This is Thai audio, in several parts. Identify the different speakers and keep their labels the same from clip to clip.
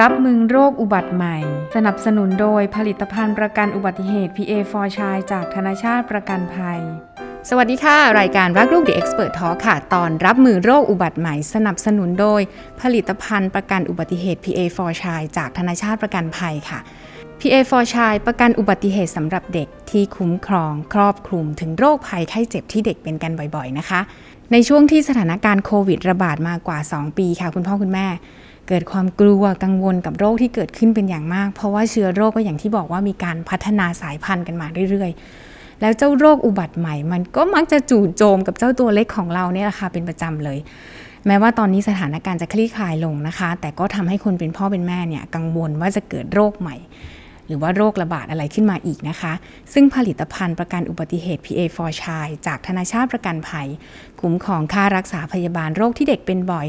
Speaker 1: รับมือโรคอุบัติใหม่ สนับสนุนโดยผลิตภัณฑ์ประกันอุบัติเหตุ PA for ชายจากธนาชาติประกันภัย สวัสดีค่ะ รายการรักลูก The Expert Talk ค่ะ ตอนรับมือโรคอุบัติใหม่ สนับสนุนโดย ผลิตภัณฑ์ประกันอุบัติเหตุ PA for ชายจากธนาชาติประกันภัยค่ะ PA for ชายประกันอุบัติเหตุสำหรับเด็กที่คุ้มครองครอบคลุมถึงโรคภัยไข้เจ็บที่เด็กเป็นกันบ่อยๆนะคะ ในช่วงที่สถานการณ์โควิดระบาดมากว่า 2 ปีค่ะ คุณพ่อคุณแม่ เกิดความกลัวกังวลกับโรคที่เกิดขึ้นเป็นอย่างมาก เพราะว่าเชื้อโรคก็อย่างที่บอกว่ามีการพัฒนาสายพันธุ์กันมาเรื่อยๆ แล้วเจ้าโรคอุบัติใหม่ มันก็มักจะจู่โจมกับเจ้าตัวเล็กของเราเนี่ยราคาเป็นประจำเลย แม้ว่าตอนนี้สถานการณ์จะคลี่คลายลงนะคะ แต่ก็ทำให้คนเป็นพ่อเป็นแม่เนี่ยกังวลว่าจะเกิดโรคใหม่ รือว่าโรคระบาดอะไรขึ้นมาอีกนะคะ ซึ่งผลิตภัณฑ์ประกันอุบัติเหตุ PA for ชายจากธนาชาติประกันภัยคุ้มครองค่ารักษาพยาบาลโรคที่เด็กเป็นบ่อย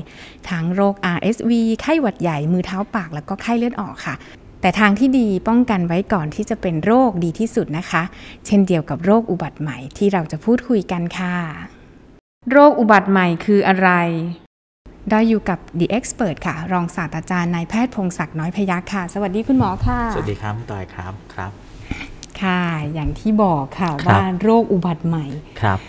Speaker 1: ทั้งโรค RSV ไข้หวัดใหญ่มือเท้าปากแล้วก็ไข้เลือดออกค่ะแต่ทางที่ดีป้องกันไว้ก่อนที่จะเป็นโรคดีที่สุดนะคะ เช่นเดียวกับโรคอุบัติใหม่ที่เราจะพูดคุยกันค่ะ โรคอุบัติใหม่คืออะไร ได้อยู่กับ The Expert ค่ะ รองศาสตราจารย์นายแพทย์พงศักดิ์น้อยพยัคฆ์ค่ะ สวัสดีคุณหมอค่ะ
Speaker 2: สวัสดีครับคุณตอยครับครับ
Speaker 1: ค่ะ อย่างที่บอกค่ะ
Speaker 2: ครับ
Speaker 1: ว่าโรคอุบัติใหม่
Speaker 2: ครับ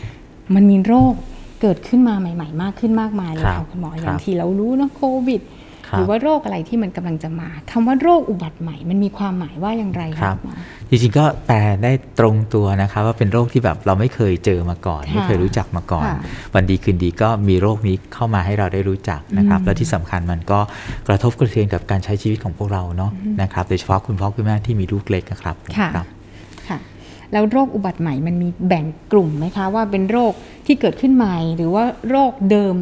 Speaker 1: มันมีโรคเกิดขึ้นมาใหม่ ๆ มากขึ้นมากมายเลย
Speaker 2: ครั
Speaker 1: ค่ะ
Speaker 2: บ
Speaker 1: คุณหมอ
Speaker 2: ครับ
Speaker 1: อย่างที่เรารู้เนอะโควิด
Speaker 2: ค
Speaker 1: ห
Speaker 2: รั
Speaker 1: รื
Speaker 2: บ
Speaker 1: อว่าโรคอะไรที่มันกำลังจะมาคำว่าโรคอุบัติใหม่ มันมีความหมายว่าอย่างไร
Speaker 2: ครั
Speaker 1: คะ
Speaker 2: บ
Speaker 1: คุณหมอ
Speaker 2: จริงๆก็แปลได้ตรงตัวนะครับว่าเป็นโรคที่แบบเราไม่เคยเจอมาก่อน
Speaker 1: ค่ะ
Speaker 2: ไม่เคยรู้จักมาก่อน
Speaker 1: ค่ะ
Speaker 2: วันดีคืนดีก็มีโรคนี้เข้ามาให้เราได้รู้จักนะครับ
Speaker 1: อืม
Speaker 2: และที่สำคัญมันก็กระทบกระเทือนกับการใช้ชีวิตของพวกเราเนาะนะครับโดยเฉพาะคุณพ่อคุณแม่ที่มีลูกเล็กนะครับ
Speaker 1: ค่ะ
Speaker 2: ครับ
Speaker 1: ค่ะแล้วโรคอุบัติใหม่มันมีแบ่งกลุ่มไหมคะว่าเป็นโรคที่เกิดขึ้นใหม่ หรือว่าโรคเดิม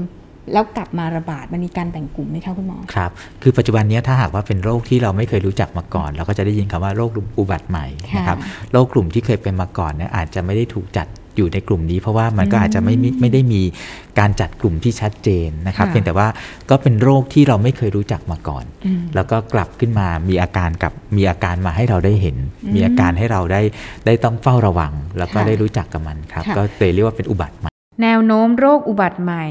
Speaker 1: แล้วกลับมาระบาดมันมีการแบ่งกลุ่มไหมคะคุณหมอ
Speaker 2: ครับ คือปัจจุบันเนี้ยถ้าหากว่าเป็นโรคที่เราไม่เคยรู้จักมาก่อน เราก็จะได้ยินคำว่าโรคอุบัติใหม่นะครับ
Speaker 1: ค่ะ
Speaker 2: โรคกลุ่มที่เคยเป็นมาก่อนเนี่ยอาจจะไม่ได้ถูกจัดอยู่ในกลุ่มนี้เพราะว่ามันก็อาจจะไม่มีไม่ได้มีการจัดกลุ่มที่ชัดเจนนะครับ
Speaker 1: ค่ะ
Speaker 2: เพียงแต่ว่าก็เป็นโรคที่เราไม่เคยรู้จักมาก่อน
Speaker 1: อืม
Speaker 2: แล้วก็กลับขึ้นมามีอาการกับมีอาการมาให้เราได้เห็น
Speaker 1: อืม
Speaker 2: มีอาการให้เราได้ได้ต้องเฝ้าระวัง แล้วก็
Speaker 1: ค่ะ
Speaker 2: ได้รู้จักกับมันครับ
Speaker 1: ค่ะ
Speaker 2: ก็เลยเรียกว่าเป็นอุบัติใหม่
Speaker 1: แนวโน้มโรคอุบัติใหม่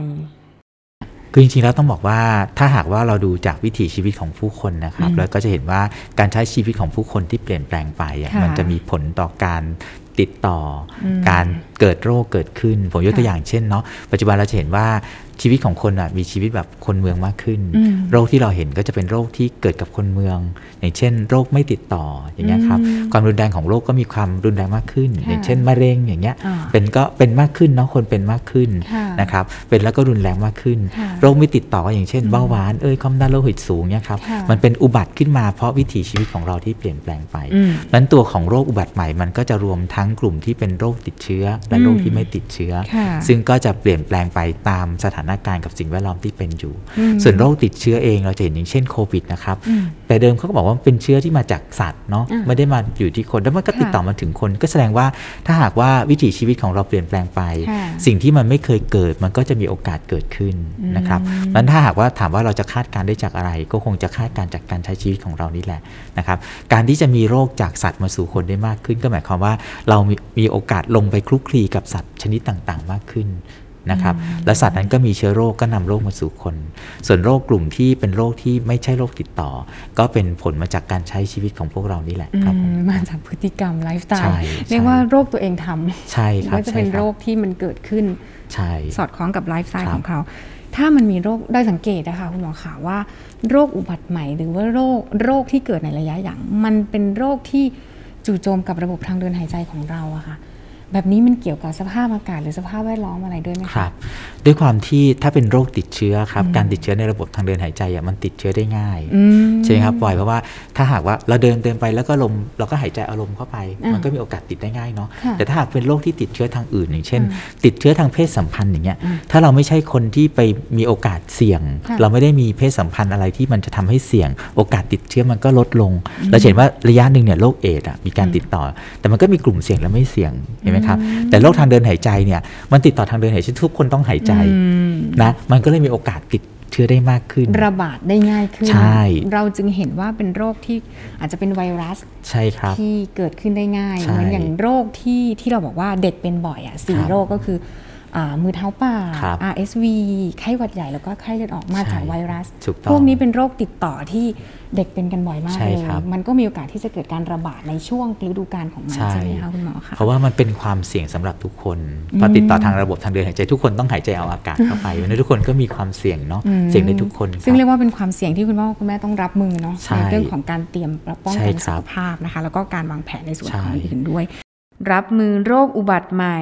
Speaker 2: คือจริงๆแล้วต้องบอกว่าถ้าหากว่าเราดูจากวิถีชีวิตของผู้คนนะครับ
Speaker 1: อืม
Speaker 2: แล้วก็จะเห็นว่าการใช้ชีวิตของผู้คนที่เปลี่ยนแปลงไปอะ
Speaker 1: ค่ะ
Speaker 2: มันจะมีผลต่อการติดต่ออ
Speaker 1: ม
Speaker 2: การเกิดโรคเกิดขึ้น ผมยกตัว
Speaker 1: ค่ะ
Speaker 2: อย่างเช่นเนาะปัจจุบันเราจะเห็นว่า ชีวิตของคนอะมีชีวิตแบบคนเมืองมากขึ้น
Speaker 1: อืม
Speaker 2: โรคที่เราเห็นก็จะเป็นโรคที่เกิดกับคนเมือง อย่างเช่น โรคไม่ติดต่ออย่างเงี้ยครับ
Speaker 1: อืม
Speaker 2: ความรุนแรงของโรคก็มีความรุนแรงมากขึ้น
Speaker 1: ค่ะ
Speaker 2: อย่างเช่นมะเร็งอย่างเงี้ย
Speaker 1: อ่า
Speaker 2: เป็นก็เป็นมากขึ้นเนาะคนเป็นมากขึ้น
Speaker 1: ค่ะ
Speaker 2: นะครับเป็นแล้วก็รุนแรงมากขึ้น
Speaker 1: ค่ะ
Speaker 2: โรคไม่ติดต่อก็อย่างเช่นเบาหวานเอ้ยความดันโลหิตสูงเนี่ยครับ
Speaker 1: ค่ะ
Speaker 2: มันเป็นอุบัติขึ้นมาเพราะวิถีชีวิตของเราที่เปลี่ยนแปลงไป
Speaker 1: อืม
Speaker 2: นั้นตัวของโรคอุบัติใหม่มันก็จะรวมทั้งกลุ่มที่เป็นโรคติดเชื้อ และโรคที่ไม่ติดเชื้อ
Speaker 1: ค่ะ
Speaker 2: ซึ่งก็จะเปลี่ยนแปลงไปตามสถานการณ์กับสิ่งแวดล้อมที่เป็นอยู่
Speaker 1: อืม
Speaker 2: ส่วนโรคติดเชื้อเองเราจะเห็นอย่างเช่นโควิดนะครับ
Speaker 1: อืม
Speaker 2: แต่เดิมเขาก็บอกว่ามันเป็นเชื้อที่มาจากสัตว์เนาะ
Speaker 1: อ่า
Speaker 2: ไม่ได้มาอยู่ที่คน แล้วมันก็
Speaker 1: ค่ะ
Speaker 2: ติดต่อมาถึงคน ก็แสดงว่าถ้าหากว่าวิถีชีวิตของเราเปลี่ยนแปลงไป
Speaker 1: ค่ะ
Speaker 2: สิ่งที่มันไม่เคยเกิดมันก็จะมีโอกาสเกิดขึ้นนะครับ
Speaker 1: อืม
Speaker 2: นั้นถ้าหากว่าถามว่าเราจะคาดการณ์ได้จากอะไร ก็คงจะคาดการณ์จากการใช้ชีวิตของเรานี่แหละนะครับ การที่จะมีโรคจากสัตว์มาสู่คนได้มากขึ้น ก็หมายความว่าเรามีมีโอกาสลงไปคลุกคลีกับสัตว์ชนิดต่างๆ มากขึ้น นะครับและสัตว์นั้นก็มีเชื้อโรคก็นำโรคมาสู่คน ส่วนโรคกลุ่มที่เป็นโรคที่ไม่ใช่โรคติดต่อ ก็เป็นผลมาจากการใช้ชีวิตของพวกเรานี่แหละครับผม
Speaker 1: อืมมาจากพฤติกรรมไลฟ์สไต
Speaker 2: ใช่
Speaker 1: ล์ใช่
Speaker 2: ใช่
Speaker 1: เรียกว่าโรคตัวเองทำ
Speaker 2: ใช่ครับ
Speaker 1: ก็จะเป็น
Speaker 2: ใช่คบ
Speaker 1: โรคที่มันเกิดขึ้น
Speaker 2: ใช่
Speaker 1: สอดคล้องกับไลฟ์สไตล์
Speaker 2: ครับ
Speaker 1: ของเขา ถ้ามันมีโรคได้สังเกตนะคะคุณหมอขาว่าโรคอุบัติใหม่หรือว่าโรคโรคที่เกิดในระยะหลังมันเป็นโรคที่จู่โจมกับระบบทางเดินหายใจของเราอะค่ะ แบบนี้มันเกี่ยวกับสภาพอากาศหรือสภาพแวดล้อมอะไรด้วยไหมะ
Speaker 2: ครับ ด้วยความที่ถ้าเป็นโรคติดเชื้อครับ การติดเชื้อในระบบทางเดินหายใจอะมันติดเชื้อได้ง่าย
Speaker 1: อืม
Speaker 2: ใช่ไหมครับบ่อยเพราะว่าถ้าหากว่าเราเดินเดินไปแล้วก็ลมเราก็หายใจเอาลมเข้าไป
Speaker 1: อ่ามั
Speaker 2: มันก็มีโอกาสติดได้ง่ายเนาะ
Speaker 1: ค่ะ
Speaker 2: แต่ถ้าหากเป็นโรคที่ติดเชื้อทางอื่น อย่างเช่น
Speaker 1: อ่
Speaker 2: ติดเชื้อทางเพศสัมพันธ์อย่างเงี้ย
Speaker 1: อ่า
Speaker 2: ถ้าเราไม่ใช่คนที่ไปมีโอกาสเสี่ยง
Speaker 1: ค่ะ
Speaker 2: เราไม่ได้มีเพศสัมพันธ์อะไรที่มันจะทำให้เสี่ยง โอกาสติดเชื้อมันก็ลดลงเราจะเห็นว่าระยะหนึ่งเนี่ยโรคเอดส์อะมีการติดต่อ แต่มันก็มีกลุ่มเสี่ยงและไม่เสี่ยงเห็นไหมครับแต่โรคทางเดินหายใจเนี่ยมันติดต่อทางเดินหายใจทุกคนต้องหายใจ
Speaker 1: อืม
Speaker 2: นะมันก็เลยมีโอกาสติด เชื้อได้มากขึ้น
Speaker 1: ระบาดได้ง่ายขึ้น
Speaker 2: ใช่
Speaker 1: เราจึงเห็นว่าเป็นโรคที่อาจจะเป็นไวรัส
Speaker 2: ใช่ครับ
Speaker 1: ที่เกิดขึ้นได้ง่าย
Speaker 2: ใช่
Speaker 1: เหมือนอย่างโรคที่ที่เราบอกว่าเด็กเป็นบ่อยอะสี่
Speaker 2: ครับ
Speaker 1: โรคก็คืออ่า มือเท้าปาก
Speaker 2: ครับ
Speaker 1: RSV ไข้หวัดใหญ่แล้วก็ไข้เลือดออกมา
Speaker 2: ใช่
Speaker 1: จากไวรัส
Speaker 2: ถูกต้อง
Speaker 1: พวกนี้เป็นโรคติดต่อที่เด็กเป็นกันบ่อยมาก
Speaker 2: ใช่
Speaker 1: เลย
Speaker 2: ครับ
Speaker 1: มันก็มีโอกาสที่จะเกิดการระบาดในช่วงฤดูกาลของมัน
Speaker 2: ใช่
Speaker 1: ใช่ไหมคะคุณหมอคะ
Speaker 2: เพราะว่ามันเป็นความเสี่ยงสำหรับทุกคน
Speaker 1: อืม
Speaker 2: พอติดต่อทางระบบทางเดินหายใจทุกคนต้องหายใจเอาอากาศเข้าไปเพราะฉะนั้นทุกคนก็มีความเสี่ยงเนาะ
Speaker 1: อืม
Speaker 2: เสี่ยงได้ทุกคน
Speaker 1: ซึ่ง
Speaker 2: ค
Speaker 1: เรี
Speaker 2: รับ
Speaker 1: ยกว่าเป็นความเสี่ยงที่คุณพ่อคุณแม่ต้องรับมือเนาะ
Speaker 2: ใช่
Speaker 1: ในเรื่องของการเตรียมป้อง
Speaker 2: ใช่
Speaker 1: กัน
Speaker 2: ครั
Speaker 1: สุ
Speaker 2: บ
Speaker 1: ขภาพนะคะ แล้วก็การวางแผนในส่วน
Speaker 2: ใช่
Speaker 1: ของอื่นด้วย รับมือโรคอุบัติใหม่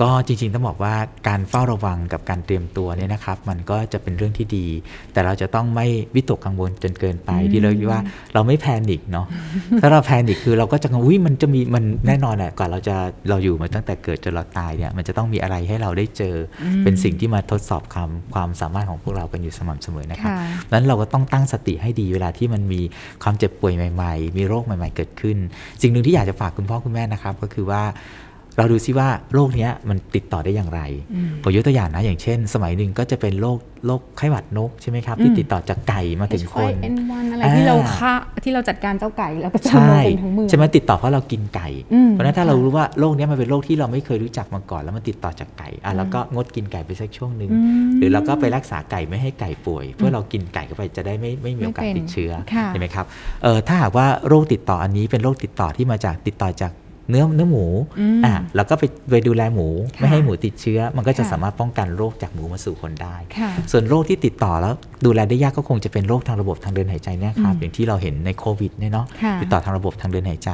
Speaker 2: ก็จริงๆต้องบอกว่าการเฝ้าระวังกับการเตรียมตัวเนี่ยนะครับ มันก็จะเป็นเรื่องที่ดี แต่เราจะต้องไม่วิตกกังวลจนเกินไป
Speaker 1: อืม
Speaker 2: ที่เราว่าเราไม่แพนิคเนาะถ้าเราแพนิคคือเราก็จะกังวลอุ้ยมันจะมีมันแน่นอนแหละก่อนเราจะเราอยู่มาตั้งแต่เกิดจนเราตายเนี่ยมันจะต้องมีอะไรให้เราได้เจออเป็นสิ่งที่มาทดสอบความความสามารถของพวกเรากันอยู่สม่ำเสมอนะครับ
Speaker 1: ค่ะ
Speaker 2: นั้นเราก็ต้องตั้งสติให้ดีเวลาที่มันมีความเจ็บป่วยใหม่ ๆ มีโรคใหม่ ๆ เกิดขึ้น สิ่งหนึ่งที่อยากจะฝากคุณพ่อคุณแม่นะครับ ก็คือว่า เราดูซิว่าโรคเนี้ยมันติดต่อได้อย่างไร
Speaker 1: อืม
Speaker 2: ผมยกตัวอย่างนะอย่างเช่น สมัยหนึ่งก็จะเป็นโรคโรคไข้หวัดนกใช่ไหมครับ ที่
Speaker 1: อืม
Speaker 2: ติดต่อจากไก่มาถึงคน
Speaker 1: H5N1 อะไร
Speaker 2: อ่า
Speaker 1: ที่เราฆ่าที่เราจัดการเจ้าไก่แล้วก็จะ
Speaker 2: ใช่
Speaker 1: ลงเป็นทั้งมือ
Speaker 2: ใช่ไหมติดต่อเพราะเรากินไก่
Speaker 1: อืม
Speaker 2: เพราะฉะนั้นถ้า
Speaker 1: ค่ะ
Speaker 2: เรารู้ว่าโรคเนี้ยมันเป็นโรคที่เราไม่เคยรู้จักมาก่อน แล้วมันติดต่อจากไก่อะแล้วก็งดกินไก่ไปสักช่วงหนึ่ง
Speaker 1: อืม
Speaker 2: หรือเราก็ไปรักษาไก่ไม่ให้ไก่ป่วย เพื่อเรากินไก่เข้าไปจะได้ไม่ไม่มีโอกาส
Speaker 1: ไม่เป็น
Speaker 2: ติดเชื้อ
Speaker 1: ค่ะ
Speaker 2: เห็นไหมครับเอ่อถ้าหากว่าโรคติดต่ออันนี้เป็นโรคติดต่อที่มาจากติดต่อจาก เนื้อเนื้อหมู
Speaker 1: อืม
Speaker 2: อะเราก็ไปไปดูแลหมู
Speaker 1: ค่ะ
Speaker 2: ไม่ให้หมูติดเชื้อ มันก็จะ
Speaker 1: ค่ะ
Speaker 2: สามารถป้องกันโรคจากหมูมาสู่คนได้
Speaker 1: ค่ะ
Speaker 2: ส่วนโรคที่ติดต่อแล้วดูแลได้ยากก็คงจะเป็นโรคทางระบบทางเดินหายใจเนี่ยครับ
Speaker 1: อืม
Speaker 2: อย่างที่เราเห็นในโควิดเนี่ยเนาะ
Speaker 1: ค่ะ
Speaker 2: ติดต่อทางระบบทางเดินหายใจ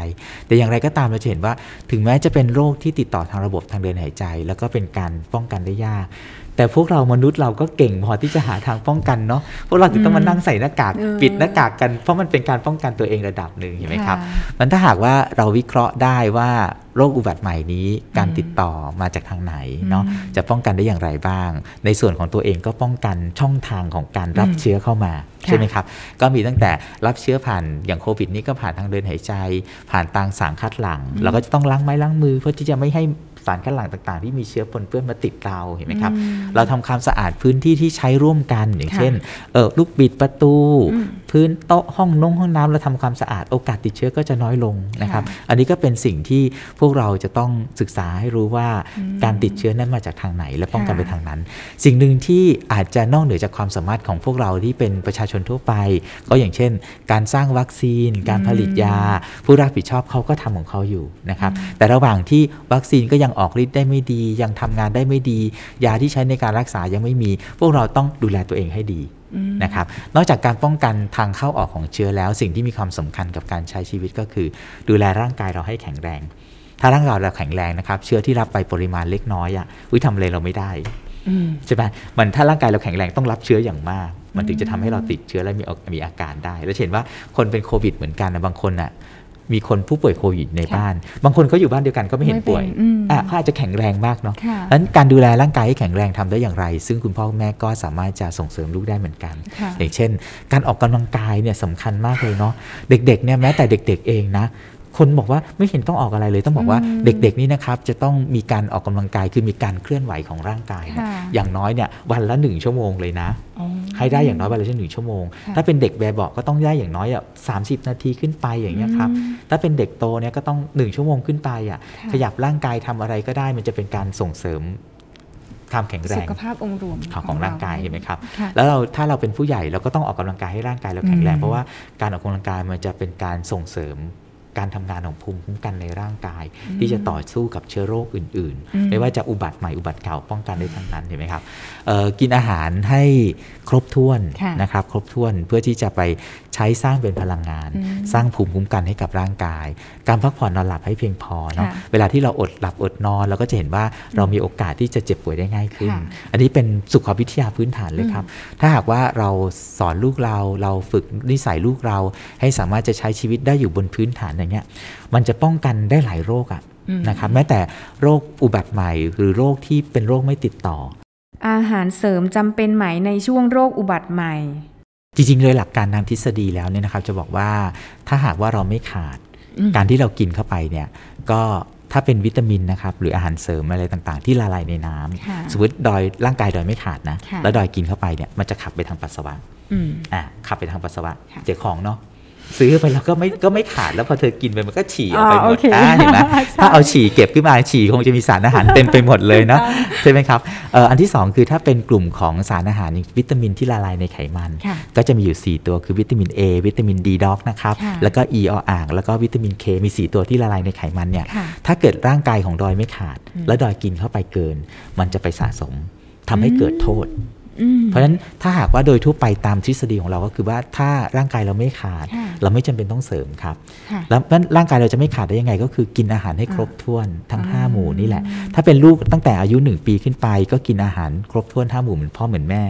Speaker 2: แต่อย่างไรก็ตามเราจะเห็นว่า ถึงแม้จะเป็นโรคที่ติดต่อทางระบบทางเดินหายใจ แล้วก็เป็นการป้องกันได้ยาก แต่พวกเรามนุษย์เราก็เก่งพอที่จะหาทางป้องกันเนาะพวกเราถึงต้องมานั่งใส่หน้ากาก
Speaker 1: เออ
Speaker 2: ปิดหน้ากากกันเพราะมันเป็นการป้องกันตัวเองระดับหนึ่งเห็นไหมครับ
Speaker 1: ค่ะ
Speaker 2: มันถ้าหากว่าเราวิเคราะห์ได้ว่า โรคอุบัติใหม่นี้การ
Speaker 1: อืม
Speaker 2: ติดต่อมาจากทางไหนเนาะ
Speaker 1: อืม
Speaker 2: จะป้องกันได้อย่างไรบ้าง ในส่วนของตัวเองก็ป้องกันช่องทางของการรับ
Speaker 1: อืม
Speaker 2: เชื้อเข้ามา
Speaker 1: ค่ะ
Speaker 2: ใช่ไหมครับ ก็มีตั้งแต่รับเชื้อผ่านอย่างโควิดนี่ก็ผ่านทางเดินหายใจ ผ่านทางสารคัดหลั่งเราก็จะต้องล้างไม้ล้างมือเพื่อที่จะไม่ให้สารคัดหลั่งต่างๆ ที่มีเชื้อปนเปื้อนมาติดเราเห็นไหมครับ
Speaker 1: อืม
Speaker 2: เราทำความสะอาดพื้นที่ที่ใช้ร่วมกันอย่าง
Speaker 1: ค่ะ
Speaker 2: เช่นเออลูกบิดประตู
Speaker 1: อืม
Speaker 2: พื้นโต๊ะห้องนงห้องน้ำเราทำความสะอาดโอกาสติดเชื้อก็จะน้อยลงนะครับ
Speaker 1: ค่ะ
Speaker 2: อันนี้ก็เป็นสิ่งที่พวกเราจะต้องศึกษาให้รู้ว่า
Speaker 1: อืม
Speaker 2: การติดเชื้อนั้นมาจากทางไหน และป้องกัน
Speaker 1: ค่ะ
Speaker 2: ไปทางนั้น สิ่งหนึ่งที่อาจจะนอกเหนือจากความสามารถของพวกเราที่เป็นประชาชนทั่วไป ก็อย่างเช่น การสร้างวัคซีน การผลิตยา ผู้รับผิดชอบเขาก็ทำของเขาอยู่นะครับ แต่ระหว่างที่วัคซีนก็ยังออกฤทธิ์ได้ไม่ดี ยังทำงานได้ไม่ดี ยาที่ใช้ในการรักษายังไม่มี พวกเราต้องดูแลตัวเองให้ดี
Speaker 1: อืม
Speaker 2: นะครับ นอกจากการป้องกันทางเข้าออกของเชื้อแล้ว สิ่งที่มีความสำคัญกับการใช้ชีวิตก็คือ ดูแลร่างกายเราให้แข็งแรง ถ้าร่างกายเราแข็งแรงนะครับ เชื้อที่รับไปปริมาณเล็กน้อยอะ่ะอุ้ยทำอะไรเราไม่ได้
Speaker 1: อืม
Speaker 2: ใช่ไหมมันถ้าร่างกายเราแข็งแรงต้องรับเชื้ออย่างมาก มันถึงจะทำให้เราติดเชื้อและมีอามีอาการได้ แล้วเห็นว่าคนเป็นโควิดเหมือนกันนะบางคนอะ มีคนผู้ป่วยโควิดใน
Speaker 1: ค่ะ
Speaker 2: บ้าน บางคนเขาอยู่บ้านเดียวกันก็ไม่เห็น
Speaker 1: ไม่เป็น
Speaker 2: ป่วย
Speaker 1: อืม
Speaker 2: อะเขาอาจจะแข็งแรงมากเนาะ
Speaker 1: ค่ะ
Speaker 2: ดังนั้นการดูแลร่างกายให้แข็งแรงทำได้อย่างไร ซึ่งคุณพ่อคุณแม่ก็สามารถจะส่งเสริมลูกได้เหมือนกัน
Speaker 1: ค่ะ
Speaker 2: อย่างเช่น การออกกำลังกายเนี่ยสำคัญมากเลยเนาะ เด็กๆเนี่ยแม้แต่เด็ก ๆ เองนะ คนบอกว่าไม่เห็นต้องออกอะไรเลย ต้องบอกว่า
Speaker 1: อืม
Speaker 2: เด็กๆนี่นะครับจะต้องมีการออกกำลังกายคือมีการเคลื่อนไหวของร่างกายเนี่ย
Speaker 1: ค่ะ
Speaker 2: อย่างน้อยเนี่ยวันละหนึ่งชั่วโมงเลยนะ
Speaker 1: อ๋อ
Speaker 2: ให้ได้อย่างน้อยวันละหนึ่งชั่วโมง
Speaker 1: ค่ะ
Speaker 2: ถ้าเป็นเด็กแบบบอกก็ต้องได้อย่างน้อยอะสามสิบนาทีขึ้นไปอย่างเงี้ยครับ
Speaker 1: อืม
Speaker 2: ถ้าเป็นเด็กโตเนี่ยก็ต้องหนึ่งชั่วโมงขึ้นไปอะ
Speaker 1: ค่ะ
Speaker 2: ขยับร่างกายทำอะไรก็ได้มันจะเป็นการส่งเสริมความแข็งแร
Speaker 1: สุ
Speaker 2: ง
Speaker 1: ขภาพองค์รวม
Speaker 2: ของของร่างกายเห็นไหมครับ
Speaker 1: ค่ะ
Speaker 2: แล้วเราถ้าเราเป็นผู้ใหญ่เราก็ต้องออกกำลังกายให้ร่างกายเราแข็งแรง
Speaker 1: อืม
Speaker 2: เพราะว่าการออกกำลังกายมันจะเป็นการส่งเสริม การทำงานของภูมิคุ้มกันในร่างกาย ที่จะต่อสู้กับเชื้อโรคอื่น
Speaker 1: อืม
Speaker 2: ๆไม่ว่าจะอุบัติใหม่อุบัติเก่าป้องกันได้ทั้งนั้นเห็นไหมครับเอ่อกินอาหารให้ครบถ้วน
Speaker 1: ค่ะ
Speaker 2: นะครับครบถ้วนเพื่อที่จะไปใช้สร้างเป็นพลังงาน
Speaker 1: อืม
Speaker 2: สร้างภูมิคุ้มกันให้กับร่างกาย การพักผ่อนนอนหลับให้เพียงพอเนาะ
Speaker 1: ค่ะ
Speaker 2: เวลาที่เราอดหลับอดนอนเราก็จะเห็นว่าเรามีโอกาสที่จะเจ็บป่วยได้ง่ายขึ้น
Speaker 1: ค่ะ
Speaker 2: อันนี้เป็นสุขวิทยาพื้นฐานเลยครับ ถ้าหากว่าเราสอนลูกเราเราฝึกนิสัยลูกเรา ให้สามารถจะใช้ชีวิตได้อยู่บนพื้นฐานอย่างเงี้ยมันจะป้องกันได้หลายโรคอะ
Speaker 1: อืม
Speaker 2: นะครับแม้แต่โรคอุบัติใหม่ หรือโรคที่เป็นโรคไม่ติดต่อ
Speaker 1: อาหารเสริมจำเป็นไหมในช่วงโรคอุบัติใหม่
Speaker 2: จริงๆเลยหลักการทางทฤษฎีแล้วเนี่ยนะครับ จะบอกว่าถ้าหากว่าเราไม่ขาด
Speaker 1: อืม
Speaker 2: การที่เรากินเข้าไปเนี่ยก็ถ้าเป็นวิตามินนะครับหรืออาหารเสริมอะไรต่างๆ ที่ละลายในน้ำ
Speaker 1: ค่ะ
Speaker 2: สมมติดอยร่างกายดอยไม่ขาดนะ
Speaker 1: ค่ะ
Speaker 2: แล้วดอยกินเข้าไปเนี่ยมันจะขับไปทางปัสสาวะ
Speaker 1: อืม
Speaker 2: อะขับไปทางปัสสาวะ
Speaker 1: ค่ะ
Speaker 2: เสียของเนาะ ซื้อไปแล้วก็ไม่ก็ไม่ขาดแล้วพอเธอกินไปมันก็ฉี่ออกไปหม
Speaker 1: อ๋อ
Speaker 2: ด
Speaker 1: โอเค
Speaker 2: อ่าเห็นไหม
Speaker 1: ใช่
Speaker 2: ถ้าเอาฉี่เก็บขึ้นมาฉี่คงจะมีสารอาหารเต็มไปหมดเลยเนาะใช่ไหมครับเอ่ออันที่สองคือถ้าเป็นกลุ่มของสารอาหารวิตามินที่ละลายในไขมัน
Speaker 1: ค่ะ
Speaker 2: ก็จะมีอยู่ 4 ตัวคือวิตามิน A วิตามิน D ด็อกนะครับ
Speaker 1: ค่ะ
Speaker 2: แล้วก็ E ออ่างแล้วก็วิตามิน K มี 4 ตัวที่ละลายในไขมันเนี่ย
Speaker 1: ค่ะ
Speaker 2: ถ้าเกิดร่างกายของดอยไม่ขาด แล้วดอยกินเข้าไปเกิน มันจะไปสะสมทำให้เกิดโทษ
Speaker 1: อืม
Speaker 2: เพราะฉะนั้นถ้าหากว่าโดยทั่วไปตามทฤษฎีของเราก็คือว่าถ้าร่างกายเราไม่ขาด
Speaker 1: ค่ะ
Speaker 2: เราไม่จำเป็นต้องเสริมครับ
Speaker 1: ค่ะ
Speaker 2: แล้วร่างกายเราจะไม่ขาดได้ยังไง ก็คือกินอาหารให้ครบถ้วนทั้ง
Speaker 1: อ่า
Speaker 2: 5หมู่นี่แหละ ถ้าเป็นลูกตั้งแต่อายุ 1 ปีขึ้นไป ก็กินอาหารครบถ้วน5หมู่เหมือนพ่อเหมือนแม่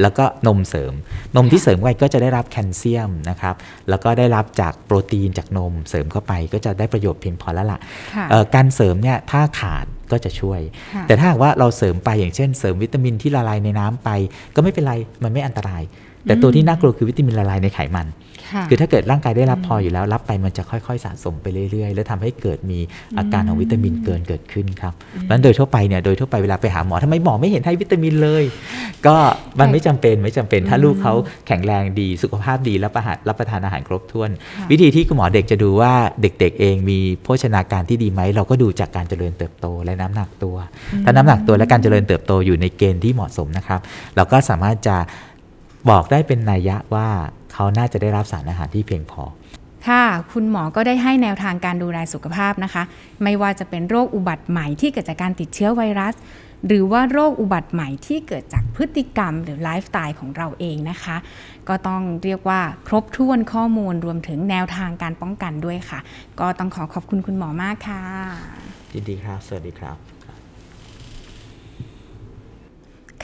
Speaker 2: แล้วก็นมเสริม นมที่เสริมไปก็จะได้รับแคลเซียมนะครับแล้วก็ได้รับจากโปรตีนจากนมเสริมเข้าไปก็จะได้ประโยชน์เพียงพอแล้วล่ะ
Speaker 1: ค่ะ
Speaker 2: เอ่อการเสริมเนี่ยถ้าขาด ก็จะช่วย
Speaker 1: ค่ะ
Speaker 2: แต่ถ้าหากว่าเราเสริมไปอย่างเช่น เสริมวิตามินที่ละลายในน้ำไป ก็ไม่เป็นไรมันไม่อันตราย แต่ตัวที่น่ากลัวคือวิตามินละลายในไขมัน
Speaker 1: ค่ะ
Speaker 2: คือถ้าเกิดร่างกายได้รับพออยู่แล้ว รับไปมันจะค่อยๆสะสมไปเรื่อยๆ แล้วทำให้เกิดมีอาการของวิตามินเกินเกิดขึ้นครับเพราะฉะนั้นโดยทั่วไปเนี่ยโดยทั่วไปเวลาไปหาหมอทำไมหมอไม่เห็นให้วิตามินเลย ก็มันไม่จำเป็นไม่จำเป็นถ้าลูกเขาแข็งแรงดีสุขภาพดีรับประหารรับประทานอาหารครบถ้วน
Speaker 1: ค่ะ
Speaker 2: วิธีที่คุณหมอเด็กจะดูว่าเด็กๆเองมีโภชนาการที่ดีไหมเราก็ดูจากการเจริญเติบโตและน้ำหนักตัว ถ้าน้ำหนักตัวและการเจริญเติบโตอยู่ในเกณฑ์ที่เหมาะสมนะครับ เราก็สามารถจะบอกได้เป็นนัยยะว่า เขาน่าจะได้รับสารอาหารที่เพียงพอ
Speaker 1: ค่ะ คุณหมอก็ได้ให้แนวทางการดูแลสุขภาพนะคะ ไม่ว่าจะเป็นโรคอุบัติใหม่ที่เกิดจากการติดเชื้อไวรัส หรือว่าโรคอุบัติใหม่ที่เกิดจากพฤติกรรม หรือไลฟ์สไตล์ของเราเองนะคะ ก็ต้องเรียกว่าครบถ้วนข้อมูลรวมถึงแนวทางการป้องกันด้วยค่ะ ก็ต้องขอขอบคุณคุณหมอมากค่ะ
Speaker 2: ยินดีครับ สวัสดีครับ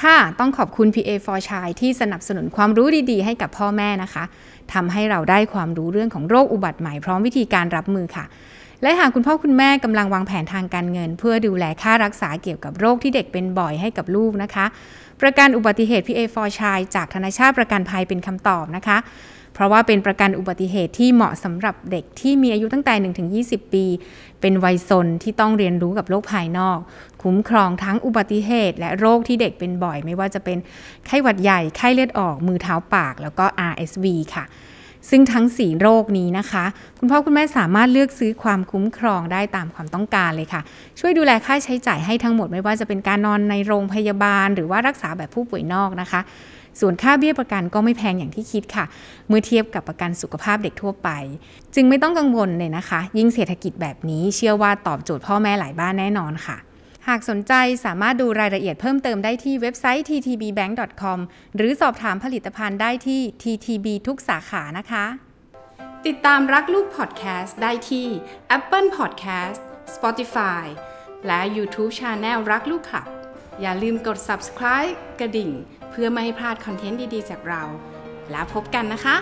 Speaker 1: ค่ะ ต้องขอบคุณ PA for Child ที่สนับสนุนความรู้ดีๆ ให้กับพ่อแม่นะคะทำให้เราได้ความรู้เรื่องของโรคอุบัติใหม่พร้อมวิธีการรับมือค่ะ และหากคุณพ่อคุณแม่กำลังวางแผนทางการเงิน เพื่อดูแลค่ารักษาเกี่ยวกับโรคที่เด็กเป็นบ่อยให้กับลูกนะคะ ประกันอุบัติเหตุ PA for Child จากธนาชาติประกันภัยเป็นคำตอบนะคะ เพราะว่าเป็นประกันอุบัติเหตุที่เหมาะสำหรับเด็กที่มีอายุตั้งแต่ 1-20 ปี เป็นวัยซนที่ต้องเรียนรู้กับโลกภายนอก คุ้มครองทั้งอุบัติเหตุ และโรคที่เด็กเป็นบ่อย ไม่ว่าจะเป็นไข้หวัดใหญ่ไข้เลือดออกมือเท้าปาก แล้วก็ RSV ค่ะซึ่งทั้ง 4 โรคนี้นะคะ คุณพ่อคุณแม่สามารถเลือกซื้อความคุ้มครองได้ตามความต้องการเลยค่ะ ช่วยดูแลค่าใช้จ่ายให้ทั้งหมดไม่ว่าจะเป็นการนอนในโรงพยาบาล หรือว่ารักษาแบบผู้ป่วยนอกนะคะ ส่วนค่าเบี้ยประกันก็ไม่แพงอย่างที่คิดค่ะ เมื่อเทียบกับประกันสุขภาพเด็กทั่วไป จึงไม่ต้องกังวลเลยนะคะ ยิ่งเศรษฐกิจแบบนี้เชื่อว่าตอบโจทย์พ่อแม่หลายบ้านแน่นอนค่ะ หากสนใจสามารถดูรายละเอียดเพิ่มเติมได้ที่เว็บไซต์ ttbbank.com หรือสอบถามผลิตภัณฑ์ได้ที่ TTB ทุกสาขานะคะ ติดตามรักลูกพอดแคสต์ได้ที่ Apple Podcast Spotify และ YouTube Channel รักลูกขับอย่าลืมกด subscribe กระดิ่ง เพื่อไม่ให้พลาดคอนเทนต์ดีๆ จากเรา แล้วพบกันนะคะ